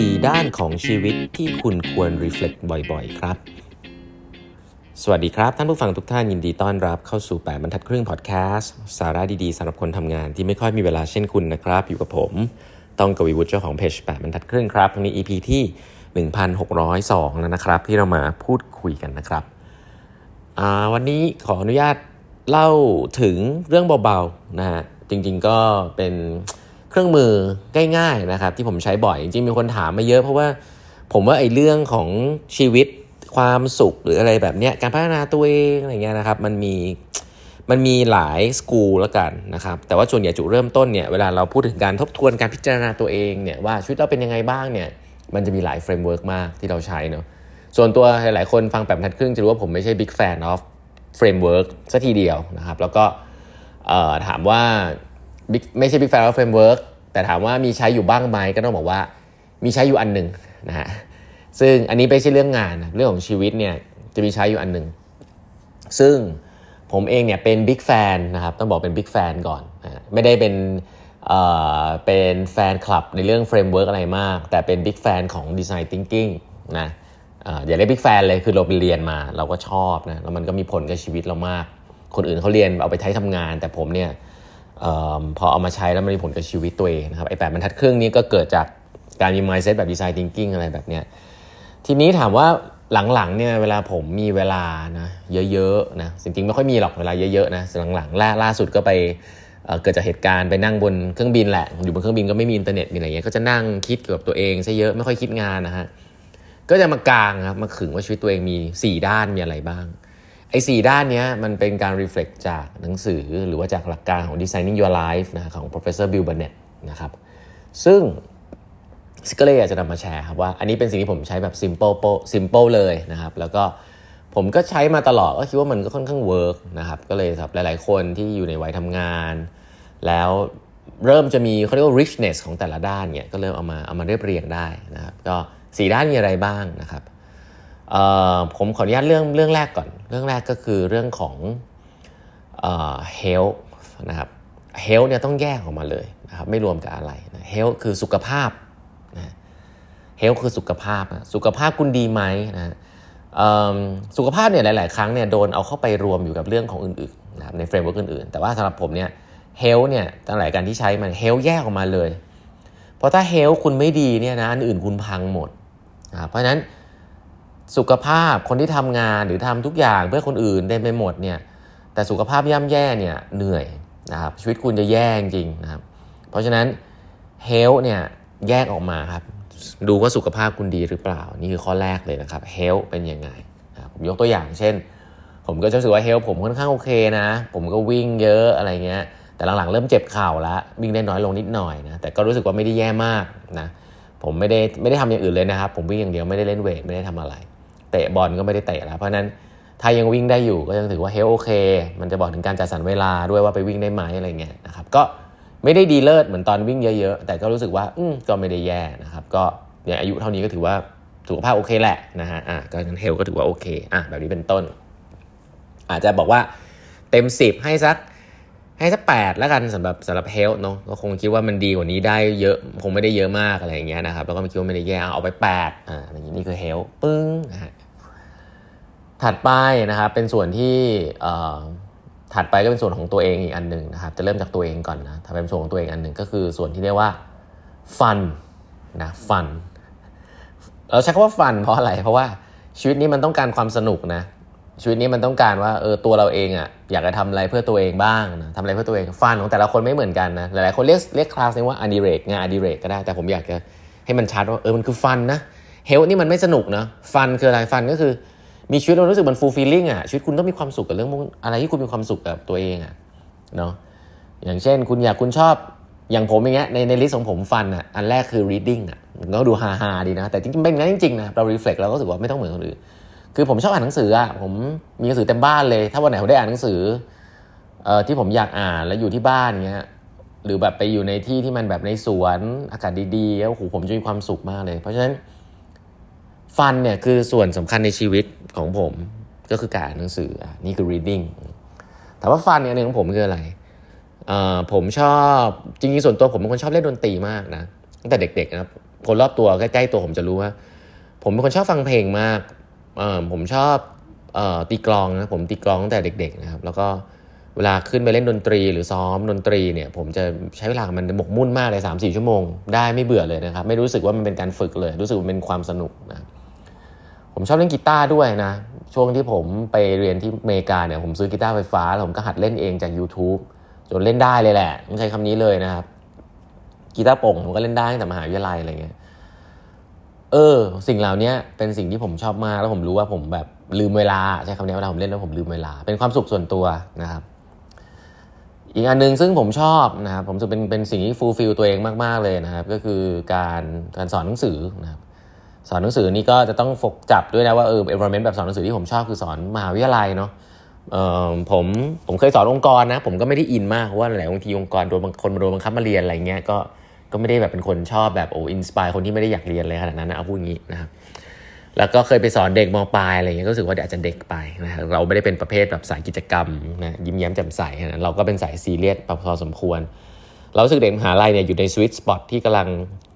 4 ด้านของชีวิตที่คุณควร reflect บ่อยๆ ครับ สวัสดีครับ ท่านผู้ฟังทุกท่านยินดีต้อนรับเข้าสู่ 8 บรรทัดครึ่งพอดแคสต์สาระดีๆสำหรับคนทำงานที่ไม่ค่อยมีเวลาเช่นคุณนะครับ อยู่กับผม ต้องกวีวุฒิเจ้าของเพจ 8 บรรทัดครึ่งครับวันนี้ EP ที่ 1602 แล้วนะครับ ที่เรามาพูดคุยกันนะครับวันนี้ขออนุญาตเล่าถึงเรื่องเบาๆนะฮะจริงๆก็เป็น เครื่องมือง่ายๆนะครับที่ผมใช้บ่อยจริงๆมีคนถามมาเยอะเพราะว่าผมว่าไอ้เรื่องของชีวิตความสุขหรืออะไรแบบเนี้ยการพัฒนาตัวเองอะไรเงี้ยนะครับมันมีมันมีหลายสกูลแล้วกันนะครับแต่ว่าส่วนใหญ่จุดเริ่มต้นเนี่ยเวลาเราพูดถึงการทบทวนการพิจารณาตัวเองเนี่ยว่าชีวิตเราเป็นยังไงบ้างเนี่ยมันจะมีหลาย framework มากที่เราใช้เนาะส่วนตัวหลายๆคนฟังแปดบรรทัดครึ่งจะรู้ว่าผมไม่ใช่ big fan of framework ซะทีเดียวนะครับแล้วก็ถามว่า ไม่ใช่ big fan of framework แต่ถามว่ามีใช้อยู่บ้างไหมก็ต้องบอกว่ามีใช้อยู่อันหนึ่งนะฮะซึ่งอันนี้ไม่ใช่เรื่องงานเรื่องของชีวิตเนี่ยจะมีใช้อยู่อันหนึ่งซึ่งผมเองเนี่ยเป็น big fan นะครับต้องบอกเป็น big fan ก่อนนะไม่ได้เป็นเอ่อเป็นแฟนคลับในเรื่อง framework อะไรมาก แต่เป็น big fan ของ design thinkingนะอย่าเรียก big fan เลยคือเราไปเรียนมาเราก็ชอบนะแล้วมันก็มีผลกับชีวิตเรามาก คนอื่นเขาเรียนเอาไปใช้ทำงาน แต่ผมเนี่ย ออพอเอามาใช้แล้วมันมีผลกับชีวิตตัวเองนะครับไอแปดบรรทัดครึ่งนี้ก็เกิดจากการมี mindset แบบ design thinking อะไรแบบเนี้ยทีนี้ถามว่าหลังๆเนี่ยเวลาผมมีเวลานะเยอะๆนะจริงๆไม่ค่อยมีหรอกเวลาเยอะๆนะหลังๆล่าล่าสุดก็ไปเกิดจากเหตุการณ์ไปนั่งบนเครื่องบินแหละ อยู่บนเครื่องบินก็ไม่มีอินเทอร์เน็ตมีอะไรเงี้ยก็จะนั่งคิดเกี่ยวกับตัวเองซะเยอะไม่ค่อยคิดงานนะฮะก็จะมากลางครับมาขึงว่าชีวิตตัวเองมี 4 ด้านมีอะไรบ้าง ไอ้สด้านนี้มันเป็นการ reflect จากหนังสือหรือว่าจากหลักการของ designing your life นะของ professor Bill Burnett นะครับซึ่งก็เลยอยากจะนำมาแชร์ครับว่าอันนี้เป็นสิ่งที่ผมใช้แบบ simple simple เลยนะครับแล้วก็ผมก็ใช้มาตลอดก็คิดว่ามันก็ค่อนข้างเวิร์กนะครับก็เลยครับหลายๆ คนที่อยู่ในวัยทำงาน แล้วเริ่มจะมีเขาเรียกว่า richness ของแต่ละด้านเนี่ยก็เริ่มเอามาเอามาเรียบเรียงได้นะครับก็สี่ด้านมีอะไรบ้างนะครับ ผมขออนุญาตเรื่องเรื่องแรกก่อน เรื่องแรกก็คือเรื่องของ health นะครับ health เนี่ยต้องแยกออกมาเลยนะครับไม่รวมกับอะไรนะ health คือสุขภาพนะ health คือสุขภาพนะสุขภาพคุณดีไหมนะสุขภาพเนี่ยหลาย ๆ ครั้งเนี่ยโดนเอาเข้าไปรวมอยู่กับเรื่องของอื่น ๆ นะครับใน framework อื่น ๆ แต่ว่าสำหรับผมเนี่ย health เนี่ยตั้งหลายการที่ใช้มัน health แยกออกมาเลย เพราะถ้า health คุณไม่ดีเนี่ยนะอันอื่นคุณพังหมดนะเพราะฉะนั้น สุขภาพคนที่ทำงานหรือทำทุกอย่างเพื่อคนอื่นเต็มไปหมดเนี่ยแต่สุขภาพย่ำแย่เนี่ยเหนื่อยนะครับชีวิตคุณจะแย่จริงนะครับ เพราะฉะนั้นเฮลเนี่ยแยกออกมาครับดูว่าสุขภาพคุณดีหรือเปล่า นี่คือข้อแรกเลยนะครับเฮลเป็นยังไงผมยกตัวอย่างเช่น ผมก็จะรู้สึกว่าเฮลผมค่อนข้างโอเคนะ ผมก็วิ่งเยอะอะไรเงี้ยแต่หลังๆเริ่มเจ็บเข่าแล้ววิ่งได้น้อยลงนิดหน่อยนะแต่ก็รู้สึกว่าไม่ได้แย่มากนะผมไม่ได้ไม่ได้ทำอย่างอื่นเลยนะครับ ผมวิ่งอย่างเดียวไม่ได้เล่นเวทไม่ได้ทำอะไร เตะบอลก็ไม่ได้เตะแล้ว เพราะนั้นถ้ายังวิ่งได้อยู่ก็ยังถือว่าเฮลโอเค มันจะบอกถึงการจัดสรรเวลาด้วยว่าไปวิ่งได้ไหมอะไรเงี้ยนะครับก็ไม่ได้ดีเลิศเหมือนตอนวิ่งเยอะๆ แต่ก็รู้สึกว่าอืมก็ไม่ได้แย่นะครับก็เนี่ยอายุเท่านี้ก็ถือว่าสุขภาพโอเคแหละนะฮะอะก็งั้นเฮลก็ถือว่าโอเคอะแบบนี้เป็นต้น อาจจะบอกว่าเต็มสิบให้สักให้สักแปดแล้วกันสำหรับสำหรับเฮลเนาะก็คงคิดว่ามันดีกว่านี้ได้เยอะคงไม่ได้เยอะมากอะไรอย่างเงี้ยนะครับแล้วก็ไม่คิดว่าไม่ได้แย่เอาไปแปดอ่าอย่างนี้นี่คือเฮลปึ้งนะฮะ ถัดไปนะครับเป็นส่วนที่ถัดไปก็เป็นส่วนของตัวเองอีกอันหนึ่งนะครับจะเริ่มจากตัวเองก่อนนะถ้าเป็นส่วนของตัวเองอันหนึ่งก็คือส่วนที่เรียกว่าฟันนะฟันเราใช้คำว่าฟันเพราะอะไรเพราะว่าชีวิตนี้มันต้องการความสนุกนะชีวิตนี้มันต้องการว่าเออตัวเราเองอะ่ะอยากจะทำอะไรเพื่อตัวเองบ้างนะทำอะไรเพื่อตัวเอง fun ของแต่ละคนไม่เหมือนกันนะหลายๆคนเรียกเรียกคลาสนี้ว่าอดิเรกงานอดิเรกก็ได้แต่ผมอยากจะให้มันชัดว่าเออมันคือ fun นะ health นี่มันไม่สนุกนะ fun คืออะไร fun ก็คือ มีชีวิตเรารู้สึกมัน fulfilling อะชีวิตคุณต้องมีความสุขกับเรื่องอะไรที่คุณมีความสุขกับตัวเองอะเนาะอย่างเช่น คุณอยากคุณชอบอย่างผมอย่างเงี้ยในใน list ของผม fun อะอันแรกคือ reading อะก็ดูฮาฮาดีนะ แต่จริงๆเป็นงั้นจริงๆนะเรา reflect เราก็รู้สึกว่าไม่ต้องเหมือนคนอื่นคือผมชอบอ่านหนังสืออะผมมีหนังสือเต็มบ้านเลย ถ้าวันไหนผมได้อ่านหนังสือเอ่อที่ผมอยากอ่านแล้วอยู่ที่บ้านเงี้ยหรือแบบไปอยู่ในที่ที่มันแบบในสวนอากาศดีๆแล้วโอ้โหผมจะมีความสุขมากเลย เพราะฉะนั้น ฟันเนี่ยคือส่วนสำคัญในชีวิตของผมก็คือการอ่านหนังสือนี่คือ reading แต่ว่าฟันเนี่ยหนึ่งของผมคืออะไรผมชอบจริงๆส่วนตัวผมเป็นคนชอบเล่นดนตรีมากนะตั้งแต่เด็กๆนะคนรอบตัวใกล้ๆตัวผมจะรู้ว่า ผมเป็นคนชอบฟังเพลงมากผมชอบออตีกลองนะผมตีกลองตั้งแต่เด็กๆนะครับ แล้วก็เวลาขึ้นไปเล่นดนตรี หรือซ้อมดนตรีเนี่ย ผมจะใช้เวลามันหมกมุ่นมากเลยสามสี่ชั่วโมง ได้ไม่เบื่อเลยนะครับ ไม่รู้สึกว่ามันเป็นการฝึกเลย รู้สึกว่าเป็นความสนุกนะ ผมชอบเล่นกีตาร์ด้วยนะ ช่วงที่ผมไปเรียนที่อเมริกาเนี่ยผมซื้อกีตาร์ไฟฟ้าแล้วผมก็หัดเล่นเองจาก YouTube จนเล่นได้เลยแหละต้องใช้คำนี้เลยนะครับ กีตาร์โปร่งผมก็เล่นได้ตั้งแต่มหาวิทยาลัยอะไรเงี้ยเออ สิ่งเหล่านี้เป็นสิ่งที่ผมชอบมากแล้วผมรู้ว่าผมแบบลืมเวลาใช้คำนี้เวลาผมเล่นแล้วผมลืมเวลา เป็นความสุขส่วนตัวนะครับอีกอันนึงซึ่งผมชอบนะครับผมจะเป็นเป็นสิ่งที่ fulfill ตัวเองมาก ๆ เลยนะครับ ก็คือการการสอนหนังสือนะครับ สอนหนังสือนี่ก็จะต้องฟกจับด้วยนะว่าเออ environment แบบสอนหนังสือที่ผมชอบคือสอนมหาวิทยาลัยเนาะเออผมผมเคยสอนองค์กรนะ ผมก็ไม่ได้อินมากเพราะว่าหลายบางทีองค์กรโดนบางคนโดนบังคับมาเรียนอะไรเงี้ยก็ก็ไม่ได้แบบเป็นคนชอบแบบโอ้ inspire คนที่ไม่ได้อยากเรียนเลยขนาดนั้นนะเอาพูดงี้นะครับแล้วก็เคยไปสอนเด็กมปลายอะไรเงี้ยก็รู้สึกว่าอาจจะเด็กไปนะเราไม่ได้เป็นประเภทแบบสายกิจกรรมนะยิ้มแย้มแจ่มใสนะเราก็เป็นสายซีเรียสพอสมควร เรารู้สึกเด็กมหาลัยเนี่ยอยู่ใน sweet spot ที่กำลัง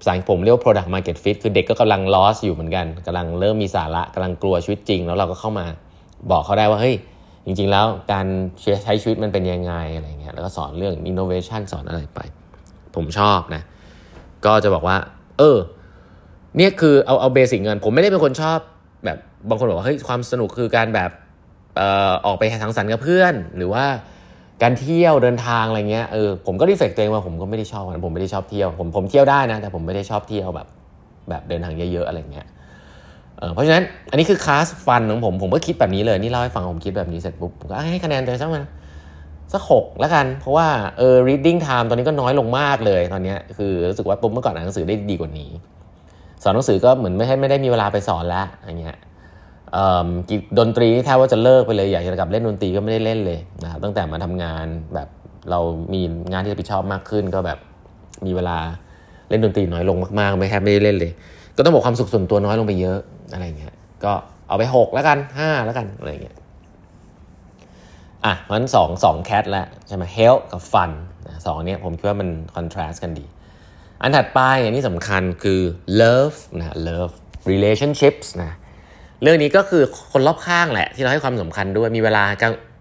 สายผมเรียกว่า product market fit คือเด็กก็กำลัง lost อยู่เหมือนกันกำลังเริ่มมีสาระกำลังกลัวชีวิตจริง แล้วเราก็เข้ามาบอกเขาได้ว่าเฮ้ยจริง ๆ แล้วการใช้ชีวิตมันเป็นยังไงอะไรเงี้ยแล้วก็สอนเรื่อง innovation สอนอะไรไป ผมชอบนะ ก็จะบอกว่า เออเนี่ยคือเอาเอาเบสิกเงิน ผมไม่ได้เป็นคนชอบแบบบางคนบอกว่าเฮ้ยความสนุกคือการแบบเอ่อออกไปสังสรรค์กับเพื่อน หรือว่า การเที่ยวเดินทางอะไรเงี้ยเออผมก็รีเฟกตัวเองว่าผมก็ไม่ได้ชอบผมไม่ได้ชอบเที่ยวผมผมเที่ยวได้นะแต่ผมไม่ได้ชอบเที่ยวแบบ แบบเดินทางเยอะๆอะไรเงี้ยเออเพราะฉะนั้นอันนี้คือคลาสฟันของผมผมก็คิดแบบนี้เลยนี่เล่าให้ฟังผมคิดแบบนี้เสร็จปุ๊บผมก็ให้คะแนนตัวเองสักมันสักหกแล้วกัน เพราะว่าเออ reading time ตอนนี้ก็น้อยลงมากเลยตอนนี้คือรู้สึกว่าปุ๊บเมื่อก่อนอ่านหนังสือได้ดีกว่านี้ สอนหนังสือก็เหมือนไม่ให้ไม่ได้มีเวลาไปสอนแล้วอย่างเงี้ย ดนตรีนี่แทบว่าจะเลิกไปเลยอยากจะกลับเล่นดนตรีก็ไม่ได้เล่นเลยนะครับตั้งแต่มาทำงานแบบเรามีงานที่รับผิดชอบมากขึ้น ก็แบบมีเวลาเล่นดนตรีน้อยลงมากๆไม่แทบไม่ได้เล่นเลย ก็ต้องบอกความสุขส่วนตัวน้อยลงไปเยอะอะไรเงี้ยก็เอาไปหกแล้วกันห้าแล้วกันอะไรเงี้ยอะมันสองสองแคทแล้วใช่ไหมเฮลกับฟันสองเนี้ยผมคิดว่ามันคอนทราสต์กันดี อันถัดไปอันนี้สำคัญคือ love นะ love relationships นะ เรื่องนี้ก็คือคนรอบข้างแหละ ที่เราให้ความสำคัญด้วยมีเวลา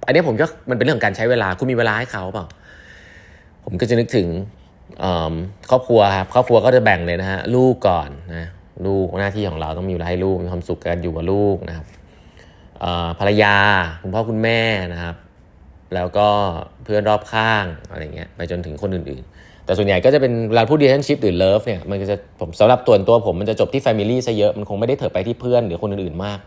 อันนี้ผมก็มันเป็นเรื่องของการใช้เวลาคุณมีเวลาให้เขาเปล่าผมก็จะนึกถึงครอบครัวครับครอบครัวก็จะแบ่งเลยนะฮะลูกก่อนนะลูกหน้าที่ของเราต้องมีเวลาให้ลูกมีความสุขกันอยู่กับลูกนะครับภรรยาคุณพ่อคุณแม่นะครับ แล้วก็เพื่อนรอบข้างอะไรเงี้ยไปจนถึงคนอื่นๆ แต่ส่วนใหญ่ก็จะเป็นเวลาพูด relationship หรือ love เนี่ยมันจะผมสำหรับตัวตัวผมมันจะจบที่ family ซะเยอะมันคงไม่ได้เถิดไปที่เพื่อนหรือคนอื่นๆมาก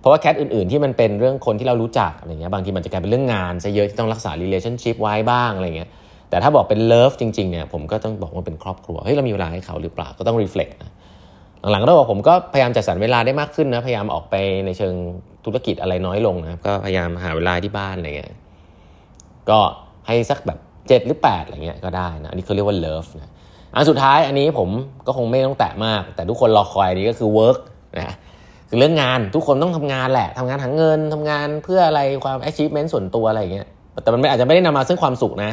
เพราะว่า cat อื่นๆที่มันเป็นเรื่องคนที่เรารู้จักอะไรเงี้ยบางทีมันจะกลายเป็นเรื่องงานซะเยอะที่ต้องรักษา relationship ไว้บ้างอะไรเงี้ยแต่ถ้าบอกเป็น love จริงๆเนี่ยผมก็ต้องบอกว่าเป็นครอบครัวเฮ้ยเรามีเวลาให้เขาหรือเปล่าก็ต้อง reflect นะหลังๆก็ต้องบอกผมก็พยายามจัดสรรเวลาได้มากขึ้นนะพยายามออกไปในเชิงธุรกิจอะไรน้อยลงนะก็พยายามหาเวลาที่บ้านอะไรเงี้ยก็ให้สักแบบ เจ็ดหรือแปดอะไรเงี้ยก็ได้นะอันนี้เขาเรียกว่า love นะอันสุดท้ายอันนี้ผมก็คงไม่ต้องแตะมาก แต่ทุกคนรอคอยอันนี้ก็คือ work นะคือเรื่องงานทุกคนต้องทำงานแหละทำงานหาเงินทำงานเพื่ออะไรความ achievement ส่วนตัวอะไรอย่างเงี้ยแต่มันอาจจะไม่ได้นำมาซึ่งความสุขนะ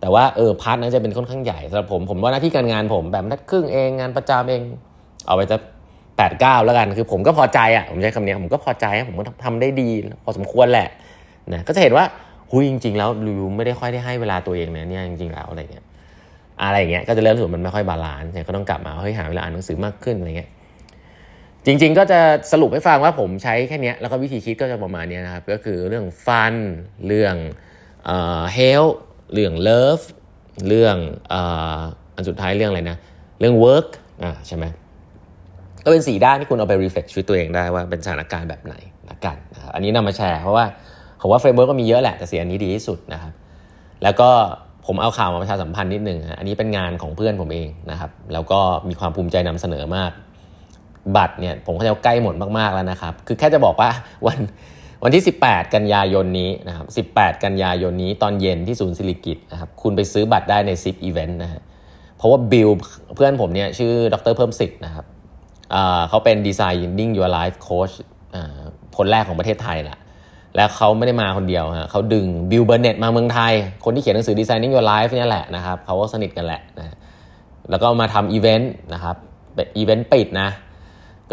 แต่ว่าเออพาร์ทนั้นจะเป็นค่อนข้างใหญ่สำหรับผมผมว่าหน้าที่การงานผมแบบนัดครึ่งเองงานประจำเอง เอาไปจะแปดเก้าแล้วกันคือผมก็พอใจอะผมใช้คำนี้ผมก็พอใจผมก็ทำได้ดี พอสมควรแหละนะก็จะเห็นว่า หุยจริง ๆ แล้วริวไม่ได้ค่อยได้ให้เวลาตัวเองนะเนี่ยจริงๆแล้วอะไรเงี้ยอะไรเงี้ยก็จะเริ่มรู้สึกมันไม่ค่อย balance เนี่ยก็ต้องกลับมาเฮ้ยหาเวลาอ่านหนังสือมากขึ้นอะไรเงี้ยจริง ๆ ก็จะสรุปให้ฟังว่าผมใช้แค่นี้แล้วก็วิธีคิดก็จะประมาณนี้นะครับ ก็คือเรื่อง fun เรื่อง health เรื่อง love เรื่องอันสุดท้ายเรื่องอะไรนะ เรื่อง work อ่าใช่ไหมก็เป็นสี่ด้านที่คุณเอาไป reflect ชีวิตตัวเองได้ว่าเป็นสถานการณ์แบบไหนละกันนะครับอันนี้นำมาแชร์เพราะว่า ผมว่า framework ก็มีเยอะแหละ แต่เสียอันนี้ดีที่สุดนะครับ แล้วก็ผมเอาข่าวมาประชาสัมพันธ์นิดนึงอันนี้เป็นงานของเพื่อนผมเองนะครับ แล้วก็มีความภูมิใจนำเสนอมาก บัตรเนี่ยผมก็จะใกล้หมดมากๆแล้วนะครับ คือแค่จะบอกว่าวันวันที่ 18 กันยายนนี้นะครับ 18 กันยายนนี้ตอนเย็นที่ศูนย์สิริกิติ์นะครับ คุณไปซื้อบัตรได้ใน Zipevent นะฮะ เพราะว่าบิลเพื่อนผมเนี่ยชื่อดรเพิ่มสิทธิ์นะครับเขาเป็น Designing Your Life Coach คนแรกของประเทศไทยแหละ แล้วเขาไม่ได้มาคนเดียวฮะเขาดึง Bill Burnett มาเมืองไทย คนที่เขียนหนังสือ Designing Your Life นี่แหละนะครับเขาก็สนิทกันแหละนะแล้วก็มาทำอีเวนต์นะครับเป็นอีเวนต์ปิดนะ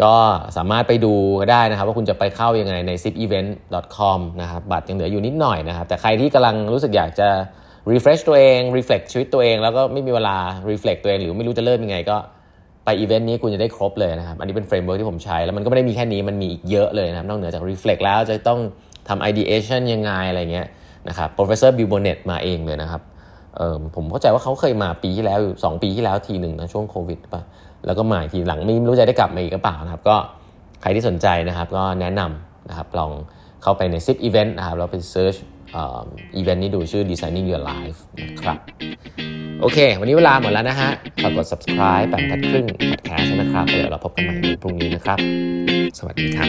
ก็สามารถไปดูก็ได้นะครับ ว่าคุณจะไปเข้ายังไงใน zipevent.com นะครับบัตรยังเหลืออยู่นิดหน่อยนะครับ แต่ใครที่กำลังรู้สึกอยากจะ refresh ตัวเอง reflect ชีวิตตัวเอง แล้วก็ไม่มีเวลา reflect ตัวเอง หรือไม่รู้จะเริ่มยังไงก็ไปอีเวนต์นี้คุณจะได้ครบเลยนะครับ อันนี้เป็น framework ที่ผมใช้ แล้วมันก็ไม่ได้มีแค่นี้มันมีอีกเยอะเลยนะครับ นอกเหนือจาก reflect แล้วจะต้อง ทำ ideation ยังไงอะไรเงี้ยนะครับ professor Bill Bonnet มาเองเลยนะครับผมเข้าใจว่าเขาเคยมาปีที่แล้วสองปีที่แล้วทีหนึ่งนะช่วงโควิดป่ะแล้วก็มาทีหลังไม่รู้จะได้กลับมาอีกหรือเปล่านะครับ ก็ใครที่สนใจนะครับก็แนะนำนะครับลองเข้าไปใน zip event นะครับแล้วไป search อีเวนต์นี้ดูชื่อ designing your life นะครับ โอเค วันนี้เวลาหมดแล้วนะฮะฝากกด subscribe แปดทัดครึ่ง podcast นะครับเดี๋ยวเราพบกันใหม่ในพรุ่งนี้นะครับ สวัสดีครับ